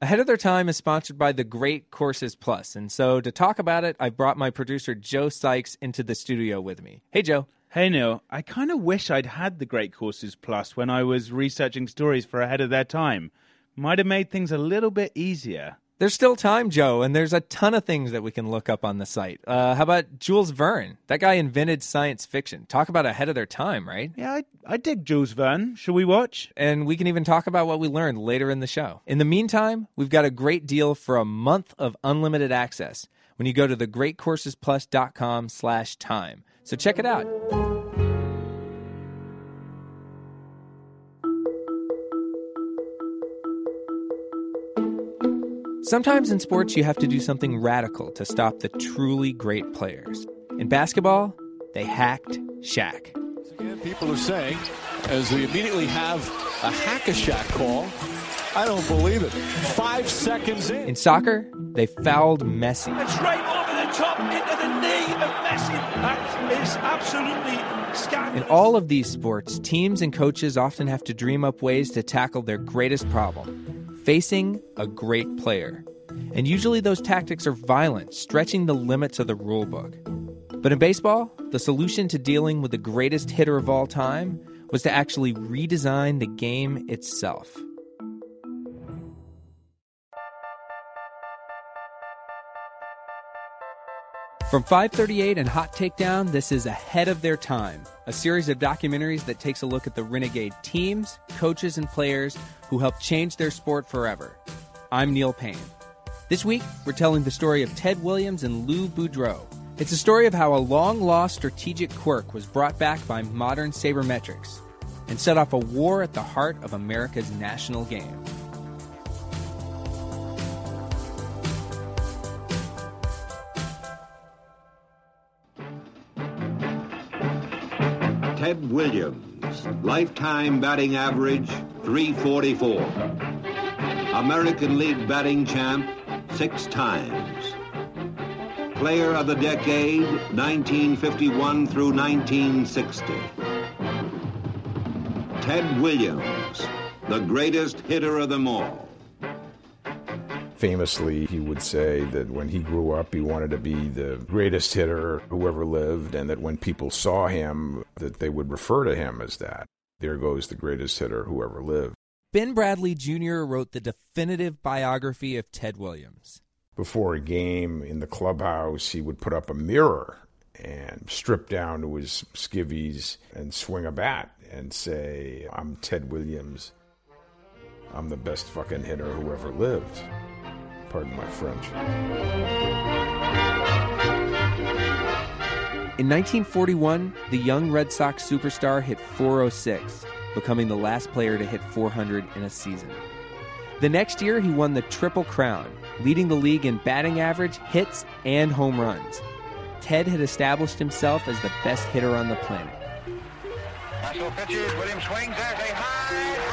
Ahead of Their Time is sponsored by the Great Courses Plus, and so to talk about it, I brought my producer Joe Sykes into the studio with me. Hey, Joe. Hey Neil, I kind of wish I'd had the Great Courses Plus when I was researching stories for Ahead of Their Time. Might have made things a little bit easier. There's still time, Joe, and there's a ton of things that we can look up on the site. Uh, how about Jules Verne? That guy invented science fiction. Talk about ahead of their time, right? Yeah, I, I dig Jules Verne. Shall we watch? And we can even talk about what we learned later in the show. In the meantime, we've got a great deal for a month of unlimited access when you go to thegreatcoursesplus.com slash time. So check it out. Sometimes in sports, you have to do something radical to stop the truly great players. In basketball, they hacked Shaq. Again, people are saying, as they immediately have a hack a Shaq call, I don't believe it. Five seconds in. In soccer, they fouled Messi. It's right over the top into the knee of Messi. That is absolutely scandalous. In all of these sports, teams and coaches often have to dream up ways to tackle their greatest problem facing a great player. And usually those tactics are violent, stretching the limits of the rule book. But in baseball, the solution to dealing with the greatest hitter of all time was to actually redesign the game itself. From 538 and Hot Takedown, this is Ahead of Their Time, a series of documentaries that takes a look at the renegade teams, coaches, and players who helped change their sport forever. I'm Neil Payne. This week, we're telling the story of Ted Williams and Lou Boudreau. It's a story of how a long lost strategic quirk was brought back by modern sabermetrics and set off a war at the heart of America's national game. Ted Williams, lifetime batting average 344. American League batting champ six times. Player of the decade 1951 through 1960. Ted Williams, the greatest hitter of them all. Famously, he would say that when he grew up, he wanted to be the greatest hitter who ever lived, and that when people saw him, that they would refer to him as that. There goes the greatest hitter who ever lived. Ben Bradlee Jr. wrote the definitive biography of Ted Williams. Before a game in the clubhouse, he would put up a mirror and strip down to his skivvies and swing a bat and say, I'm Ted Williams. I'm the best fucking hitter who ever lived. Pardon my French. In 1941, the young Red Sox superstar hit 406, becoming the last player to hit 400 in a season. The next year, he won the Triple Crown, leading the league in batting average, hits, and home runs. Ted had established himself as the best hitter on the planet. Russell pitches, Williams swings, there's a high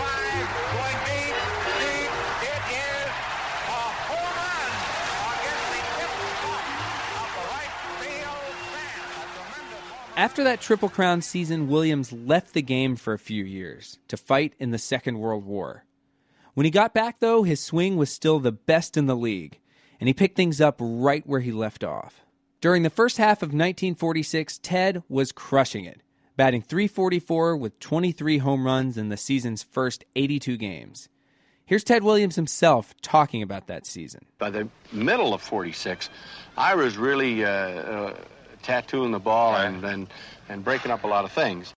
After that Triple Crown season, Williams left the game for a few years to fight in the Second World War. When he got back, though, his swing was still the best in the league, and he picked things up right where he left off. During the first half of 1946, Ted was crushing it, batting 344 with 23 home runs in the season's first 82 games. Here's Ted Williams himself talking about that season. by the middle of 46, I was really uh, uh, tattooing the ball and, and, and breaking up a lot of things.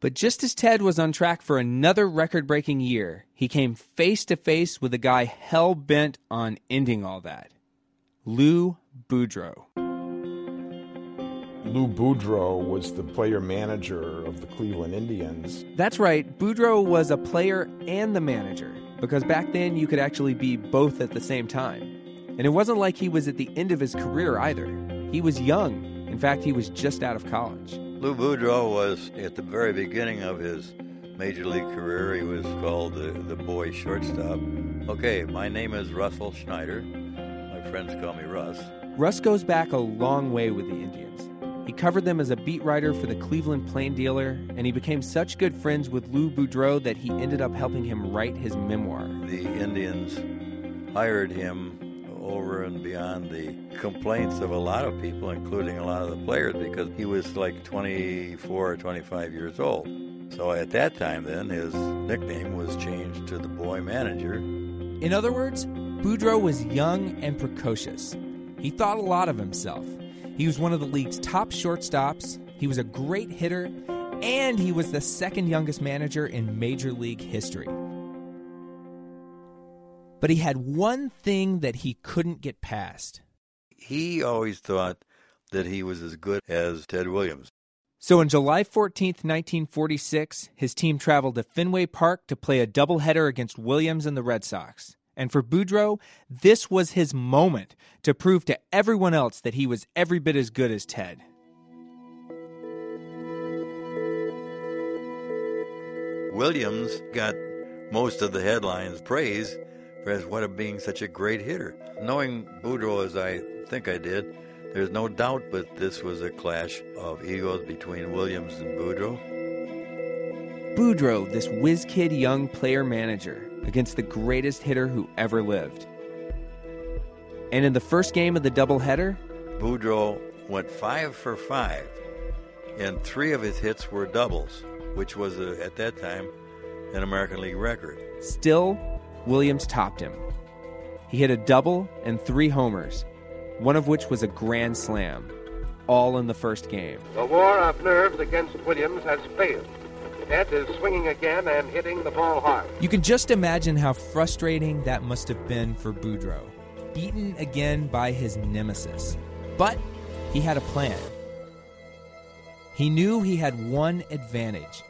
But just as Ted was on track for another record breaking year, he came face to face with a guy hell bent on ending all that Lou Boudreau. Lou Boudreau was the player manager of the Cleveland Indians. That's right, Boudreau was a player and the manager, because back then you could actually be both at the same time. And it wasn't like he was at the end of his career either. He was young. In fact, he was just out of college. Lou Boudreau was at the very beginning of his major league career. He was called the, the boy shortstop. Okay, my name is Russell Schneider. My friends call me Russ. Russ goes back a long way with the Indians. He covered them as a beat writer for the Cleveland Plain Dealer, and he became such good friends with Lou Boudreau that he ended up helping him write his memoir. The Indians hired him over and beyond the complaints of a lot of people, including a lot of the players, because he was like 24 or 25 years old. So at that time, then, his nickname was changed to the boy manager. In other words, Boudreau was young and precocious. He thought a lot of himself. He was one of the league's top shortstops, he was a great hitter, and he was the second youngest manager in Major League history. But he had one thing that he couldn't get past. He always thought that he was as good as Ted Williams. So on July 14th, 1946, his team traveled to Fenway Park to play a doubleheader against Williams and the Red Sox. And for Boudreau, this was his moment to prove to everyone else that he was every bit as good as Ted. Williams got most of the headlines praise for as what of being such a great hitter. Knowing Boudreau as I think I did, there's no doubt but this was a clash of egos between Williams and Boudreau. Boudreau, this whiz kid young player manager, against the greatest hitter who ever lived. And in the first game of the doubleheader, Boudreau went five for five, and three of his hits were doubles, which was a, at that time an American League record. Still, Williams topped him. He hit a double and three homers, one of which was a grand slam, all in the first game. The war of nerves against Williams has failed. Ted is swinging again and hitting the ball hard. You can just imagine how frustrating that must have been for Boudreau, beaten again by his nemesis. But he had a plan. He knew he had one advantage.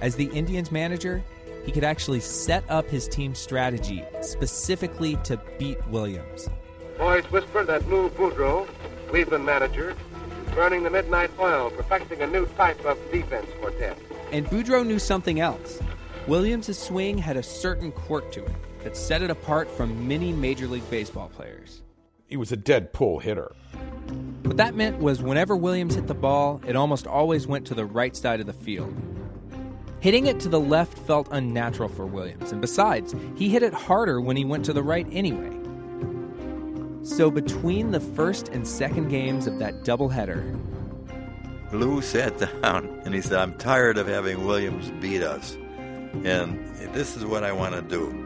As the Indians manager, he could actually set up his team's strategy specifically to beat Williams. Boys whisper that Lou Boudreau, Cleveland manager, is burning the midnight oil, perfecting a new type of defense for Ted. And Boudreau knew something else. Williams' swing had a certain quirk to it that set it apart from many Major League Baseball players. He was a dead pull hitter. What that meant was whenever Williams hit the ball, it almost always went to the right side of the field. Hitting it to the left felt unnatural for Williams, and besides, he hit it harder when he went to the right anyway. So between the first and second games of that doubleheader, Lou sat down and he said, I'm tired of having Williams beat us, and this is what I want to do.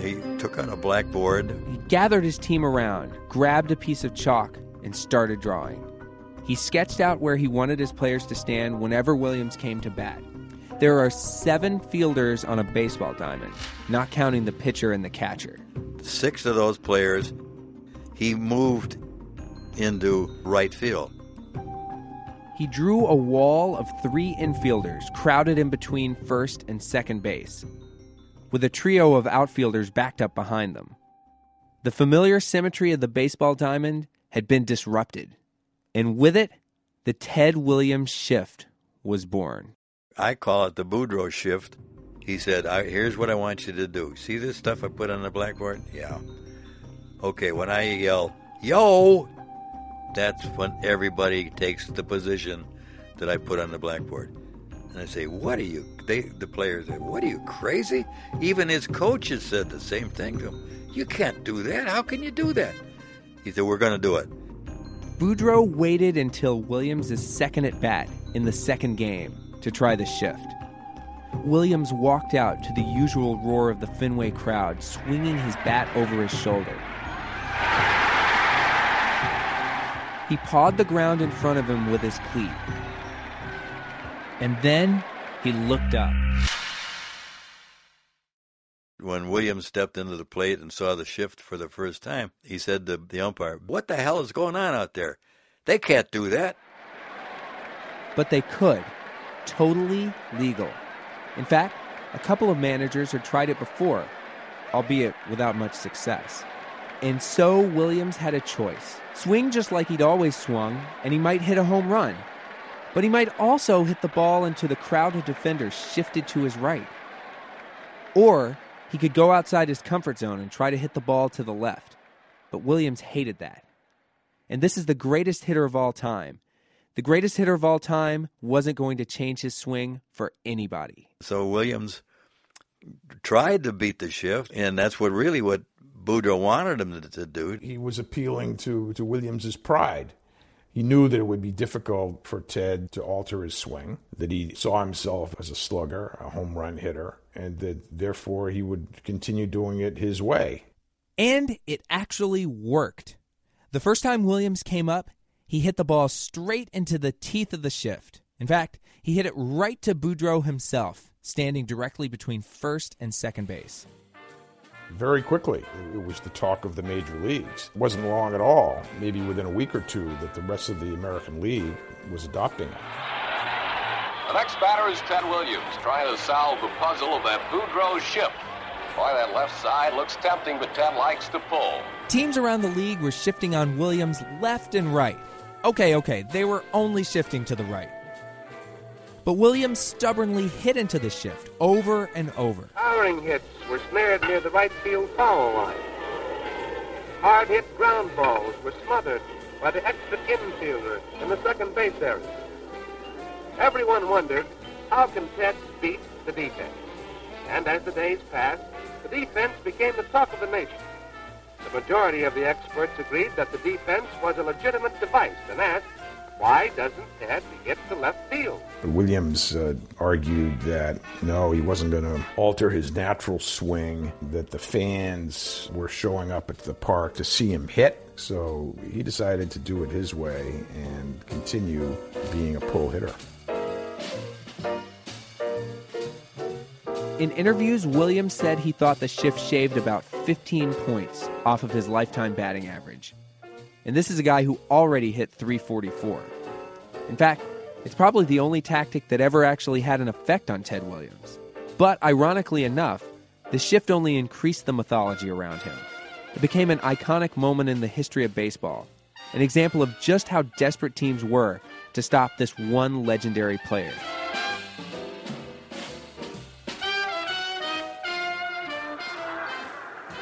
He took out a blackboard. He gathered his team around, grabbed a piece of chalk, and started drawing. He sketched out where he wanted his players to stand whenever Williams came to bat. There are seven fielders on a baseball diamond, not counting the pitcher and the catcher. Six of those players he moved into right field. He drew a wall of three infielders crowded in between first and second base, with a trio of outfielders backed up behind them. The familiar symmetry of the baseball diamond had been disrupted, and with it, the Ted Williams shift was born. I call it the Boudreau shift. He said, Here's what I want you to do. See this stuff I put on the blackboard? Yeah. Okay, when I yell, Yo! That's when everybody takes the position that I put on the blackboard. And I say, What are you? They, the players say, What are you, crazy? Even his coaches said the same thing to him. You can't do that. How can you do that? He said, We're going to do it. Boudreau waited until Williams' second at bat in the second game to try the shift. Williams walked out to the usual roar of the Fenway crowd, swinging his bat over his shoulder. He pawed the ground in front of him with his cleat. And then he looked up. When Williams stepped into the plate and saw the shift for the first time, he said to the umpire, What the hell is going on out there? They can't do that. But they could. Totally legal. In fact, a couple of managers had tried it before, albeit without much success. And so Williams had a choice swing just like he'd always swung, and he might hit a home run. But he might also hit the ball into the crowd of defenders shifted to his right. Or he could go outside his comfort zone and try to hit the ball to the left. But Williams hated that. And this is the greatest hitter of all time. The greatest hitter of all time wasn't going to change his swing for anybody. So Williams tried to beat the shift, and that's what really what Boudreau wanted him to, to do. He was appealing to, to Williams's pride. He knew that it would be difficult for Ted to alter his swing, that he saw himself as a slugger, a home run hitter, and that therefore he would continue doing it his way. And it actually worked. The first time Williams came up, he hit the ball straight into the teeth of the shift. In fact, he hit it right to Boudreau himself, standing directly between first and second base. Very quickly, it was the talk of the major leagues. It wasn't long at all, maybe within a week or two, that the rest of the American League was adopting it. The next batter is Ted Williams, trying to solve the puzzle of that Boudreau shift. Boy, that left side looks tempting, but Ted likes to pull. Teams around the league were shifting on Williams left and right. Okay, okay, they were only shifting to the right. But Williams stubbornly hit into the shift over and over. Powering hits were snared near the right field foul line. Hard hit ground balls were smothered by the extra infielder in the second base area. Everyone wondered how can Ted beat the defense? And as the days passed, the defense became the talk of the nation. The majority of the experts agreed that the defense was a legitimate device and asked, why doesn't Ted get to left field? Williams uh, argued that no, he wasn't going to alter his natural swing, that the fans were showing up at the park to see him hit. So he decided to do it his way and continue being a pull hitter. In interviews, Williams said he thought the shift shaved about 15 points off of his lifetime batting average. And this is a guy who already hit 344. In fact, it's probably the only tactic that ever actually had an effect on Ted Williams. But ironically enough, the shift only increased the mythology around him. It became an iconic moment in the history of baseball, an example of just how desperate teams were to stop this one legendary player.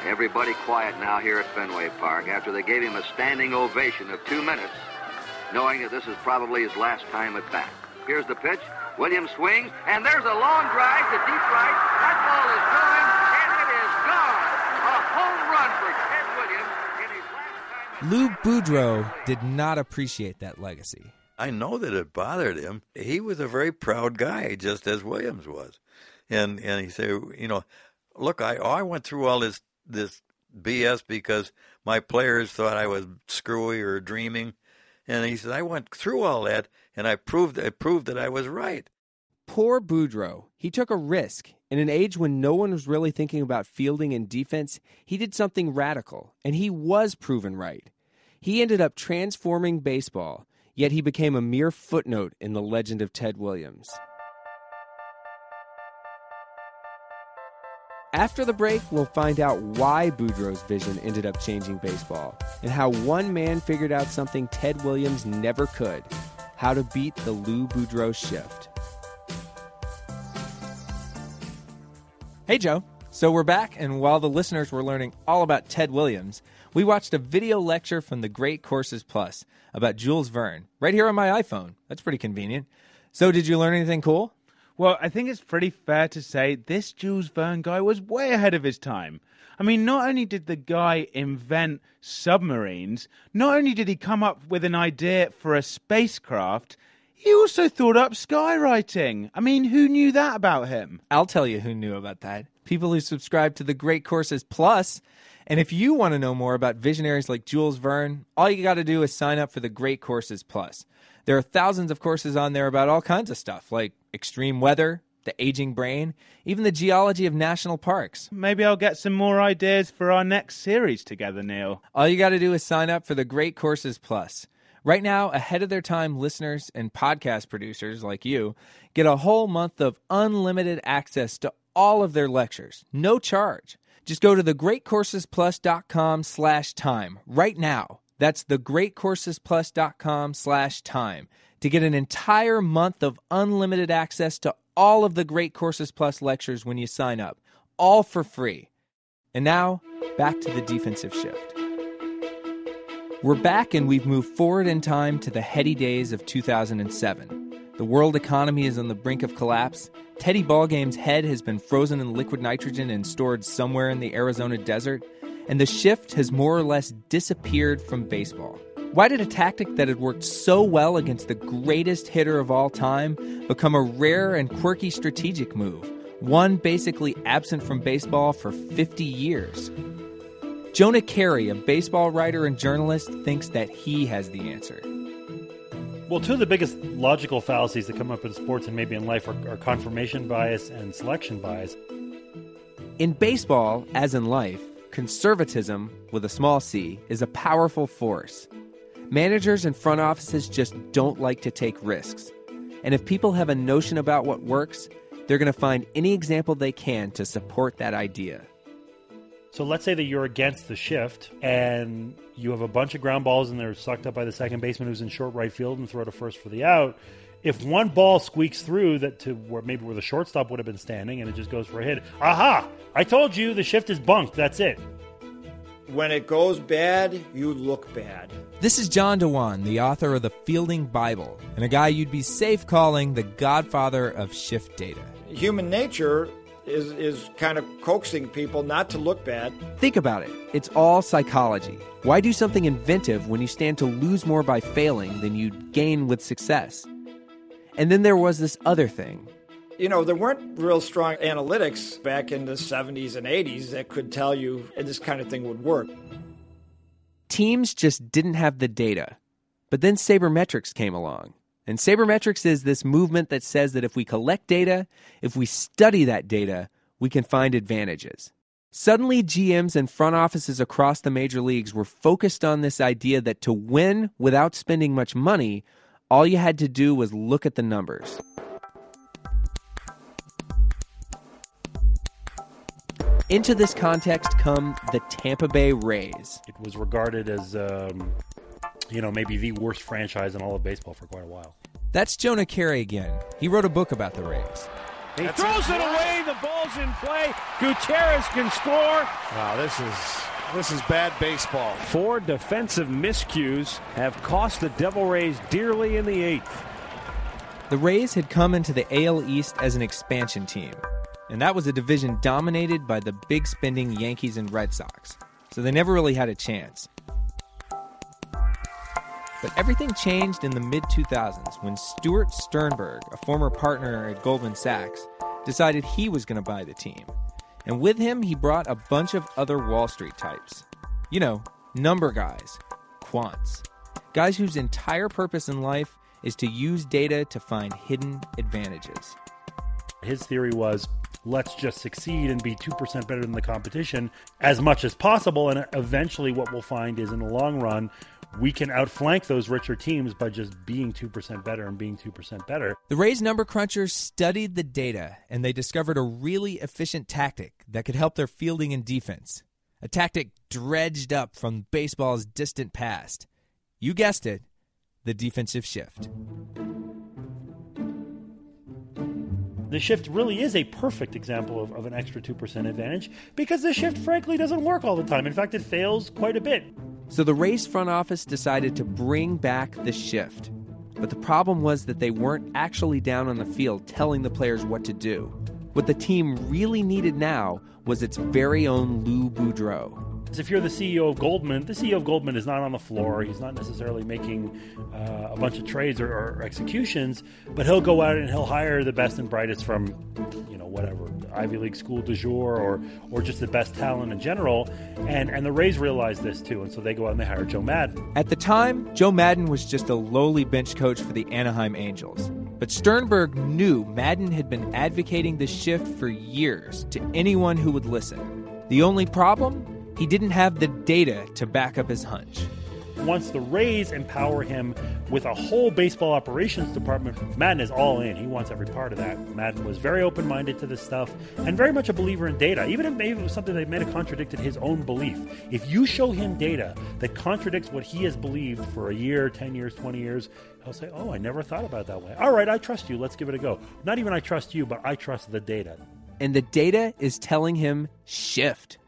Everybody quiet now here at Fenway Park after they gave him a standing ovation of two minutes, knowing that this is probably his last time at bat. Here's the pitch. Williams swings, and there's a long drive to deep right. That ball is going, and it is gone. A home run for Ted Williams in his last time. Lou Boudreau did not appreciate that legacy. I know that it bothered him. He was a very proud guy, just as Williams was. And and he said, you know, look, I I went through all this this BS because my players thought I was screwy or dreaming. And he said, I went through all that and I proved I proved that I was right. Poor Boudreau. He took a risk. In an age when no one was really thinking about fielding and defense, he did something radical, and he was proven right. He ended up transforming baseball, yet he became a mere footnote in the legend of Ted Williams. After the break, we'll find out why Boudreau's vision ended up changing baseball and how one man figured out something Ted Williams never could how to beat the Lou Boudreau shift. Hey, Joe. So we're back, and while the listeners were learning all about Ted Williams, we watched a video lecture from the Great Courses Plus about Jules Verne right here on my iPhone. That's pretty convenient. So, did you learn anything cool? Well, I think it's pretty fair to say this Jules Verne guy was way ahead of his time. I mean, not only did the guy invent submarines, not only did he come up with an idea for a spacecraft, he also thought up skywriting. I mean, who knew that about him? I'll tell you who knew about that. People who subscribe to the Great Courses Plus. And if you want to know more about visionaries like Jules Verne, all you got to do is sign up for the Great Courses Plus. There are thousands of courses on there about all kinds of stuff, like extreme weather, the aging brain, even the geology of national parks. Maybe I'll get some more ideas for our next series together, Neil. All you got to do is sign up for the Great Courses Plus. Right now, ahead of their time, listeners and podcast producers like you get a whole month of unlimited access to all of their lectures, no charge. Just go to thegreatcoursesplus.com slash time right now. That's thegreatcoursesplus.com slash time to get an entire month of unlimited access to all of the Great Courses Plus lectures when you sign up, all for free. And now, back to the defensive shift. We're back and we've moved forward in time to the heady days of 2007. The world economy is on the brink of collapse. Teddy Ballgame's head has been frozen in liquid nitrogen and stored somewhere in the Arizona desert. And the shift has more or less disappeared from baseball. Why did a tactic that had worked so well against the greatest hitter of all time become a rare and quirky strategic move? One basically absent from baseball for 50 years. Jonah Keri, a baseball writer and journalist, thinks that he has the answer. Well, two of the biggest logical fallacies that come up in sports and maybe in life are, are confirmation bias and selection bias. In baseball, as in life, conservatism, with a small c, is a powerful force. Managers and front offices just don't like to take risks. And if people have a notion about what works, they're going to find any example they can to support that idea. So let's say that you're against the shift and you have a bunch of ground balls and they're sucked up by the second baseman who's in short right field and throw to first for the out. If one ball squeaks through that to where maybe where the shortstop would have been standing and it just goes for a hit, aha! I told you the shift is bunked. That's it. When it goes bad, you look bad. This is John Dewan, the author of the Fielding Bible, and a guy you'd be safe calling the godfather of shift data. Human nature is is kind of coaxing people not to look bad. Think about it. It's all psychology. Why do something inventive when you stand to lose more by failing than you'd gain with success? And then there was this other thing. You know, there weren't real strong analytics back in the 70s and 80s that could tell you this kind of thing would work. Teams just didn't have the data. But then sabermetrics came along. And sabermetrics is this movement that says that if we collect data, if we study that data, we can find advantages. Suddenly, GMs and front offices across the major leagues were focused on this idea that to win without spending much money, all you had to do was look at the numbers. Into this context come the Tampa Bay Rays. It was regarded as, um, you know, maybe the worst franchise in all of baseball for quite a while. That's Jonah Keri again. He wrote a book about the Rays. He That's throws it away. The ball's in play. Gutierrez can score. Wow, this is this is bad baseball. Four defensive miscues have cost the Devil Rays dearly in the eighth. The Rays had come into the AL East as an expansion team, and that was a division dominated by the big spending Yankees and Red Sox, so they never really had a chance. But everything changed in the mid 2000s when Stuart Sternberg, a former partner at Goldman Sachs, decided he was going to buy the team. And with him, he brought a bunch of other Wall Street types. You know, number guys, quants, guys whose entire purpose in life is to use data to find hidden advantages. His theory was let's just succeed and be 2% better than the competition as much as possible. And eventually, what we'll find is in the long run, we can outflank those richer teams by just being 2% better and being 2% better. The Rays number crunchers studied the data and they discovered a really efficient tactic that could help their fielding and defense. A tactic dredged up from baseball's distant past. You guessed it, the defensive shift. The shift really is a perfect example of, of an extra 2% advantage because the shift, frankly, doesn't work all the time. In fact, it fails quite a bit. So the Rays front office decided to bring back the shift. But the problem was that they weren't actually down on the field telling the players what to do. What the team really needed now was its very own Lou Boudreau. If you're the CEO of Goldman, the CEO of Goldman is not on the floor. He's not necessarily making uh, a bunch of trades or, or, executions, but he'll go out and he'll hire the best and brightest from, you know, whatever Ivy League school du jour or or just the best talent in general. And and the Rays realize this too, and so they go out and they hire Joe Maddon. At the time, Joe Maddon was just a lowly bench coach for the Anaheim Angels. But Sternberg knew Maddon had been advocating the shift for years to anyone who would listen. The only problem? He didn't have the data to back up his hunch. Once the Rays empower him with a whole baseball operations department, Maddon is all in. He wants every part of that. Maddon was very open minded to this stuff and very much a believer in data, even if maybe it was something that may have contradicted his own belief. If you show him data that contradicts what he has believed for a year, 10 years, 20 years, he'll say, Oh, I never thought about it that way. All right, I trust you. Let's give it a go. Not even I trust you, but I trust the data. And the data is telling him shift.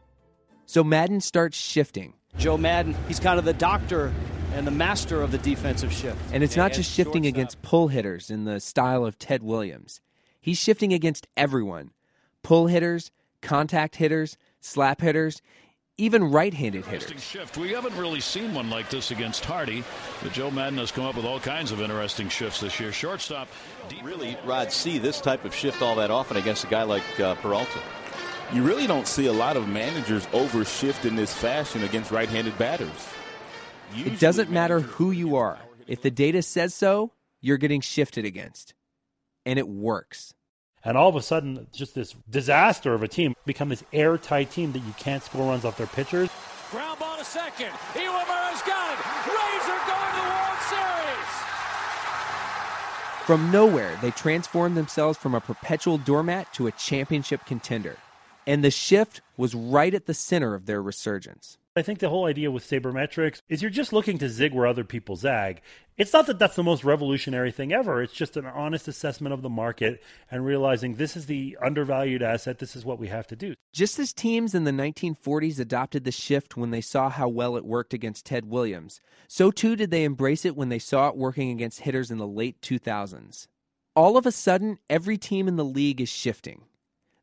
So Maddon starts shifting. Joe Maddon, he's kind of the doctor and the master of the defensive shift. And it's not just shifting against pull hitters in the style of Ted Williams. He's shifting against everyone pull hitters, contact hitters, slap hitters, even right-handed hitters. Shift. We haven't really seen one like this against Hardy, but Joe Maddon has come up with all kinds of interesting shifts this year. Shortstop, really, Rod, see this type of shift all that often against a guy like uh, Peralta. You really don't see a lot of managers overshift in this fashion against right-handed batters. Usually it doesn't matter who you are. If the data says so, you're getting shifted against. And it works. And all of a sudden, just this disaster of a team become this airtight team that you can't score runs off their pitchers. Ground ball to second. Iwamura's got it. Rays are going to the World Series. From nowhere, they transform themselves from a perpetual doormat to a championship contender. And the shift was right at the center of their resurgence. I think the whole idea with sabermetrics is you're just looking to zig where other people zag. It's not that that's the most revolutionary thing ever. It's just an honest assessment of the market and realizing this is the undervalued asset. This is what we have to do. Just as teams in the 1940s adopted the shift when they saw how well it worked against Ted Williams, so too did they embrace it when they saw it working against hitters in the late 2000s. All of a sudden, every team in the league is shifting.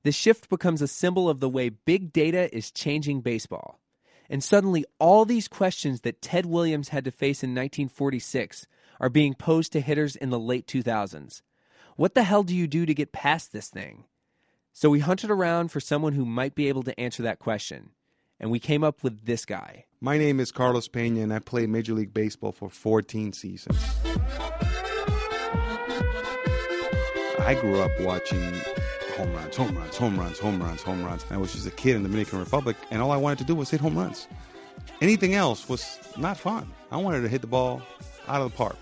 The shift becomes a symbol of the way big data is changing baseball. And suddenly, all these questions that Ted Williams had to face in 1946 are being posed to hitters in the late 2000s. What the hell do you do to get past this thing? So we hunted around for someone who might be able to answer that question. And we came up with this guy. My name is Carlos Pena, and I played Major League Baseball for 14 seasons. I grew up watching home runs, home runs, home runs, home runs, home runs. I was just a kid in the Dominican Republic, and all I wanted to do was hit home runs. Anything else was not fun. I wanted to hit the ball out of the park.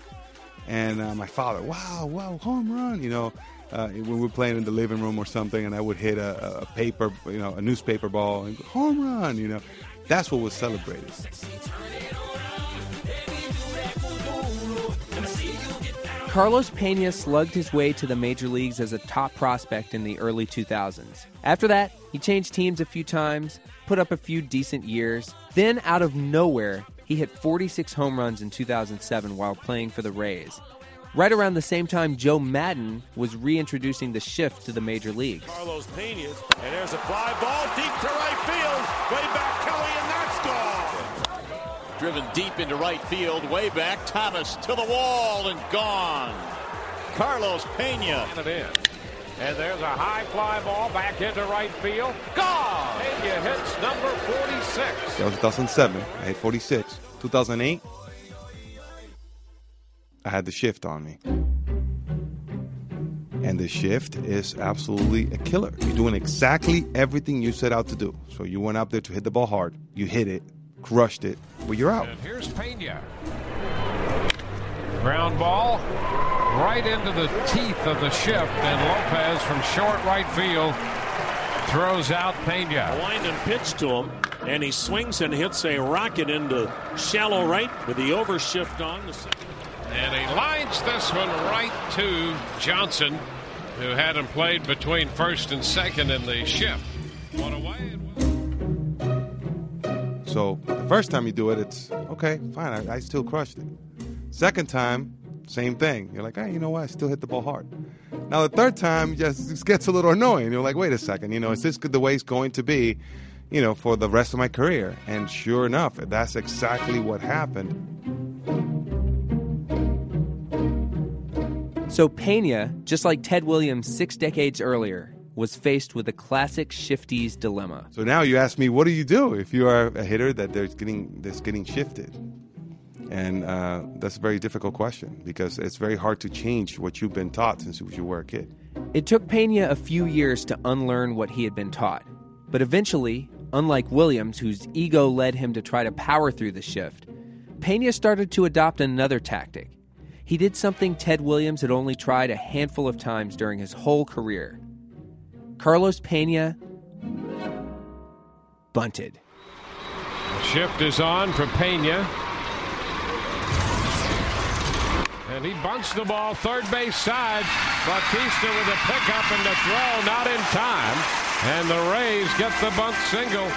And uh, my father, wow, wow, home run, you know. Uh, when we were playing in the living room or something, and I would hit a, a paper, you know, a newspaper ball, and home run, you know. That's what was celebrated. Carlos Pena slugged his way to the major leagues as a top prospect in the early 2000s. After that, he changed teams a few times, put up a few decent years. Then, out of nowhere, he hit 46 home runs in 2007 while playing for the Rays. Right around the same time, Joe Maddon was reintroducing the shift to the major leagues. Carlos Pena, and there's a fly ball deep to right field. Way back, Kelly, and that's gone. Driven deep into right field, way back. Thomas to the wall and gone. Carlos Pena. And it is. And there's a high fly ball back into right field. Gone! Pena hits number 46. That was 2007. I hit 46. 2008, I had the shift on me. And the shift is absolutely a killer. You're doing exactly everything you set out to do. So you went out there to hit the ball hard. You hit it, crushed it, but you're out. And here's Pena. Ground ball right into the teeth of the shift, and Lopez from short right field throws out Pena. Wind pitch to him, and he swings and hits a rocket into shallow right with the overshift on. The And he lines this one right to Johnson, who had him played between first and second in the shift. What a way So the first time you do it, it's okay, fine, I, I still crushed it. Second time, same thing. You're like, hey, you know what? I still hit the ball hard. Now the third time just gets a little annoying. You're like, wait a second, you know, is this the way it's going to be, you know, for the rest of my career? And sure enough, that's exactly what happened. So Pena, just like Ted Williams six decades earlier, was faced with a classic shifty's dilemma. So now you ask me, what do you do if you are a hitter that there's getting that's getting shifted? And uh, that's a very difficult question because it's very hard to change what you've been taught since you were a kid. It took Pena a few years to unlearn what he had been taught. But eventually, unlike Williams, whose ego led him to try to power through the shift, Pena started to adopt another tactic. He did something Ted Williams had only tried a handful of times during his whole career. Carlos Pena bunted. Shift is on for Pena. And he bunts the ball third base side. Bautista with a pickup and the throw, not in time. And the Rays get the bunt single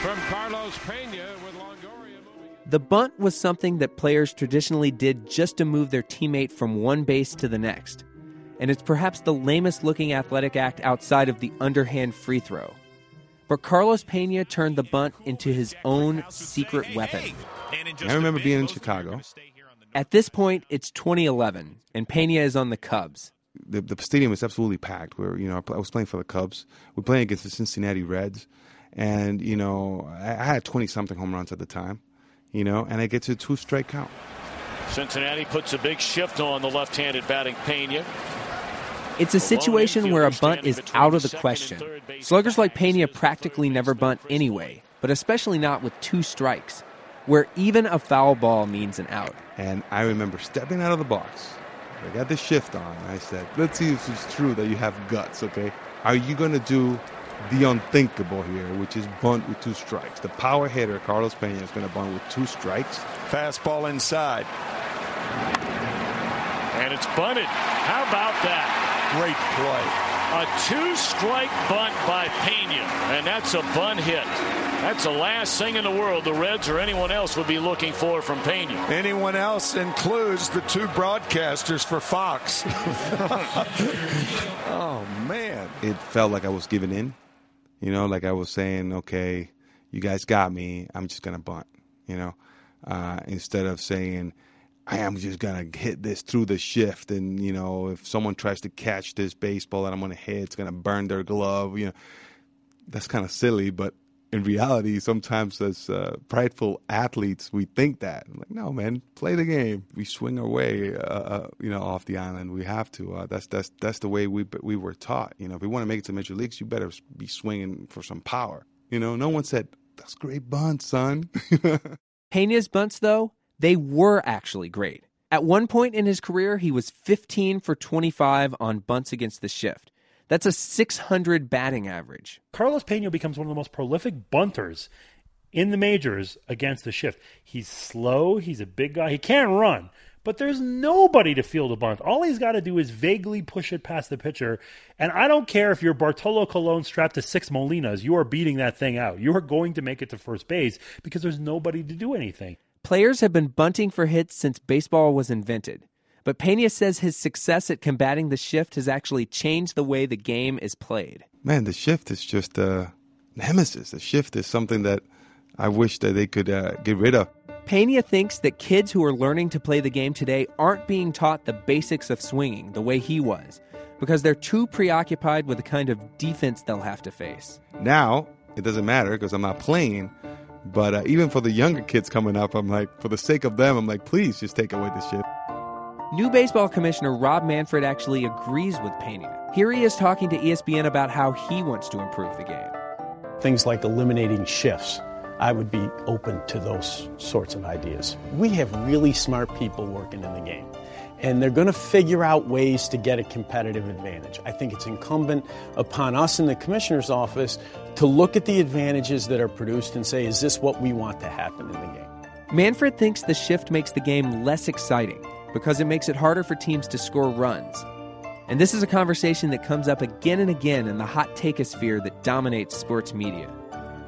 from Carlos Pena with Longoria. The bunt was something that players traditionally did just to move their teammate from one base to the next. And it's perhaps the lamest looking athletic act outside of the underhand free throw. But Carlos Pena turned the bunt into his own secret weapon. I remember being in Chicago. At this point, it's 2011, and Pena is on the Cubs. The, the stadium is absolutely packed. Where you know I was playing for the Cubs. We're playing against the Cincinnati Reds, and you know I had 20 something home runs at the time. You know, and I get to a two strike count. Cincinnati puts a big shift on the left-handed batting Pena. It's a situation where a bunt is out of the question. Sluggers like Pena practically never bunt anyway, but especially not with two strikes, where even a foul ball means an out. And I remember stepping out of the box. I got the shift on. I said, let's see if it's true that you have guts, okay? Are you going to do the unthinkable here, which is bunt with two strikes? The power hitter, Carlos Pena, is going to bunt with two strikes. Fastball inside. And it's bunted. How about that? Great play. A two-strike bunt by Pena, and that's a bunt hit. That's the last thing in the world the Reds or anyone else would be looking for from Pena. Anyone else includes the two broadcasters for Fox. oh, man. It felt like I was giving in. You know, like I was saying, okay, you guys got me. I'm just going to bunt, you know, uh, instead of saying, I am just gonna hit this through the shift, and you know, if someone tries to catch this baseball that I'm gonna hit, it's gonna burn their glove. You know, that's kind of silly, but in reality, sometimes as uh, prideful athletes, we think that. I'm like, no, man, play the game. We swing our way, uh, uh, you know, off the island. We have to. Uh, that's that's that's the way we we were taught. You know, if we want to make it to major leagues, you better be swinging for some power. You know, no one said that's great bunt, son. Pena's bunts, though, they were actually great. At one point in his career, he was 15 for 25 on bunts against the shift. That's a 600 batting average. Carlos Pena becomes one of the most prolific bunters in the majors against the shift. He's slow, he's a big guy, he can't run, but there's nobody to field a bunt. All he's got to do is vaguely push it past the pitcher. And I don't care if you're Bartolo Colon strapped to six Molinas, you are beating that thing out. You are going to make it to first base because there's nobody to do anything. Players have been bunting for hits since baseball was invented. But Pena says his success at combating the shift has actually changed the way the game is played. Man, the shift is just a nemesis. The shift is something that I wish that they could uh, get rid of. Pena thinks that kids who are learning to play the game today aren't being taught the basics of swinging the way he was because they're too preoccupied with the kind of defense they'll have to face. Now, it doesn't matter because I'm not playing. But uh, even for the younger kids coming up, I'm like, for the sake of them, I'm like, please just take away the shift. New baseball commissioner Rob Manfred actually agrees with Pena. Here he is talking to ESPN about how he wants to improve the game. Things like eliminating shifts. I would be open to those sorts of ideas. We have really smart people working in the game, and they're going to figure out ways to get a competitive advantage. I think it's incumbent upon us in the commissioner's office to look at the advantages that are produced and say, is this what we want to happen in the game? Manfred thinks the shift makes the game less exciting because it makes it harder for teams to score runs. And this is a conversation that comes up again and again in the hot takeosphere that dominates sports media.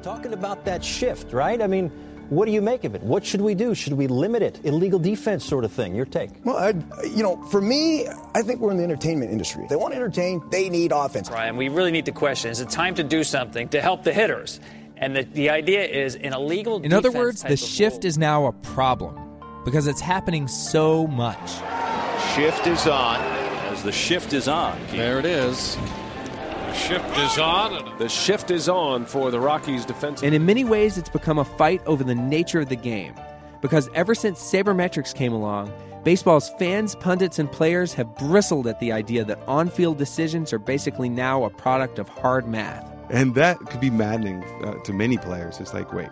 Talking about that shift, right? I mean, what do you make of it? What should we do? Should we limit it? Illegal defense sort of thing. Your take? Well, I, you know, for me, I think we're in the entertainment industry. If they want to entertain, they need offense. Brian, we really need to question is it time to do something to help the hitters? And the, the idea is an illegal In other words, the shift is now a problem because it's happening so much. Shift is on. As the shift is on. There it is. The shift is on. The shift is on for the Rockies defense. And in many ways, it's become a fight over the nature of the game. Because ever since sabermetrics came along, baseball's fans, pundits, and players have bristled at the idea that on field decisions are basically now a product of hard math. And that could be maddening uh, to many players. It's like, wait,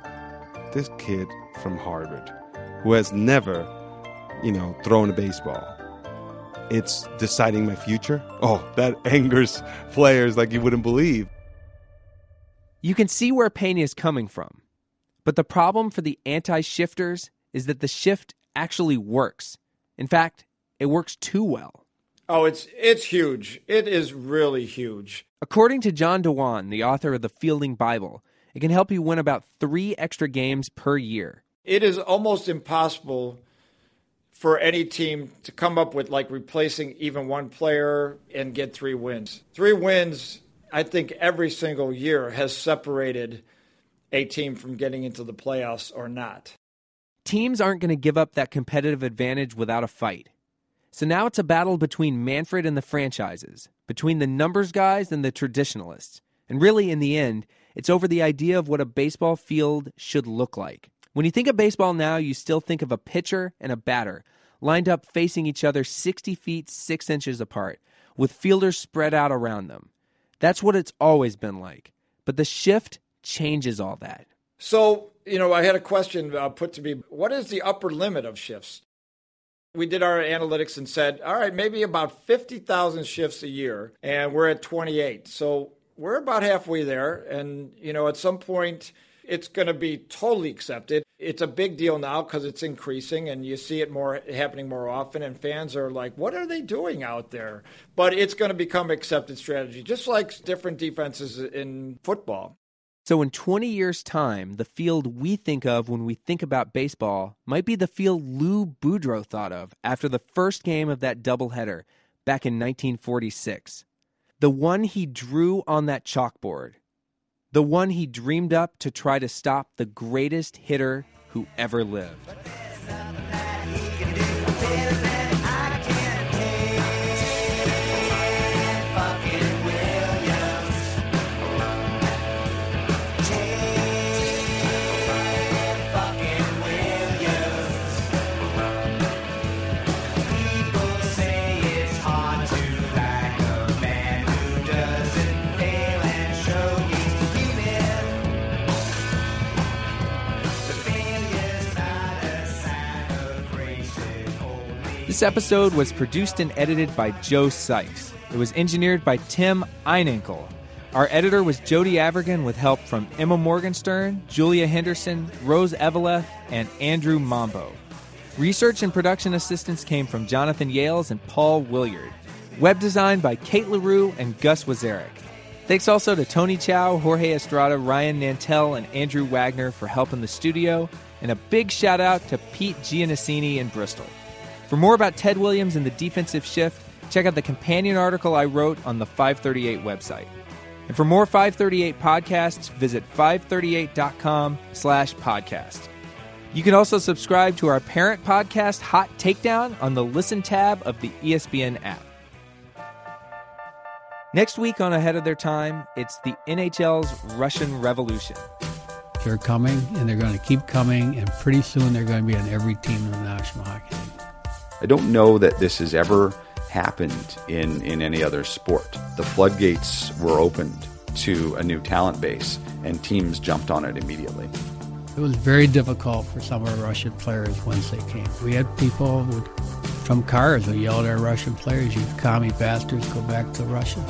this kid from Harvard who has never, you know, thrown a baseball, it's deciding my future? Oh, that angers players like you wouldn't believe. You can see where Pena is coming from. But the problem for the anti shifters is that the shift actually works. In fact, it works too well. Oh, it's it's huge. It is really huge. According to John Dewan, the author of the Fielding Bible, it can help you win about three extra games per year. It is almost impossible for any team to come up with like replacing even one player and get three wins. Three wins, I think, every single year has separated a team from getting into the playoffs or not. Teams aren't going to give up that competitive advantage without a fight. So now it's a battle between Manfred and the franchises, between the numbers guys and the traditionalists. And really, in the end, it's over the idea of what a baseball field should look like. When you think of baseball now, you still think of a pitcher and a batter lined up facing each other 60 feet 6 inches apart, with fielders spread out around them. That's what it's always been like. But the shift changes all that. So, you know, I had a question uh, put to me what is the upper limit of shifts? we did our analytics and said, all right, maybe about 50,000 shifts a year, and we're at 28. So we're about halfway there. And, you know, at some point, it's going to be totally accepted. It's a big deal now because it's increasing and you see it more happening more often and fans are like, what are they doing out there? But it's going to become accepted strategy, just like different defenses in football. So, in 20 years' time, the field we think of when we think about baseball might be the field Lou Boudreau thought of after the first game of that doubleheader back in 1946. The one he drew on that chalkboard. The one he dreamed up to try to stop the greatest hitter who ever lived. This episode was produced and edited by Joe Sykes. It was engineered by Tim Einenkel. Our editor was Jody Avirgan with help from Emma Morgenstern, Julia Henderson, Rose Eveleth, and Andrew Mambo. Research and production assistance came from Jonathan Yales and Paul Williard. Web design by Kate LaRue and Gus Wezerek. Thanks also to Tony Chow, Jorge Estrada, Ryan Nantel, and Andrew Wagner for help in the studio, and a big shout out to Pete Giannassini in Bristol. For more about Ted Williams and the defensive shift, check out the companion article I wrote on the 538 website. And for more 538 podcasts, visit 538.com slash podcast. You can also subscribe to our parent podcast, Hot Takedown, on the Listen tab of the ESPN app. Next week on Ahead of Their Time, it's the NHL's Russian Revolution. They're coming, and they're going to keep coming, and pretty soon they're going to be on every team in the National Hockey League. I don't know that this has ever happened in, in any other sport. The floodgates were opened to a new talent base, and teams jumped on it immediately. It was very difficult for some of our Russian players once they came. We had people who, from cars who yelled at our Russian players, you commie bastards, go back to Russia.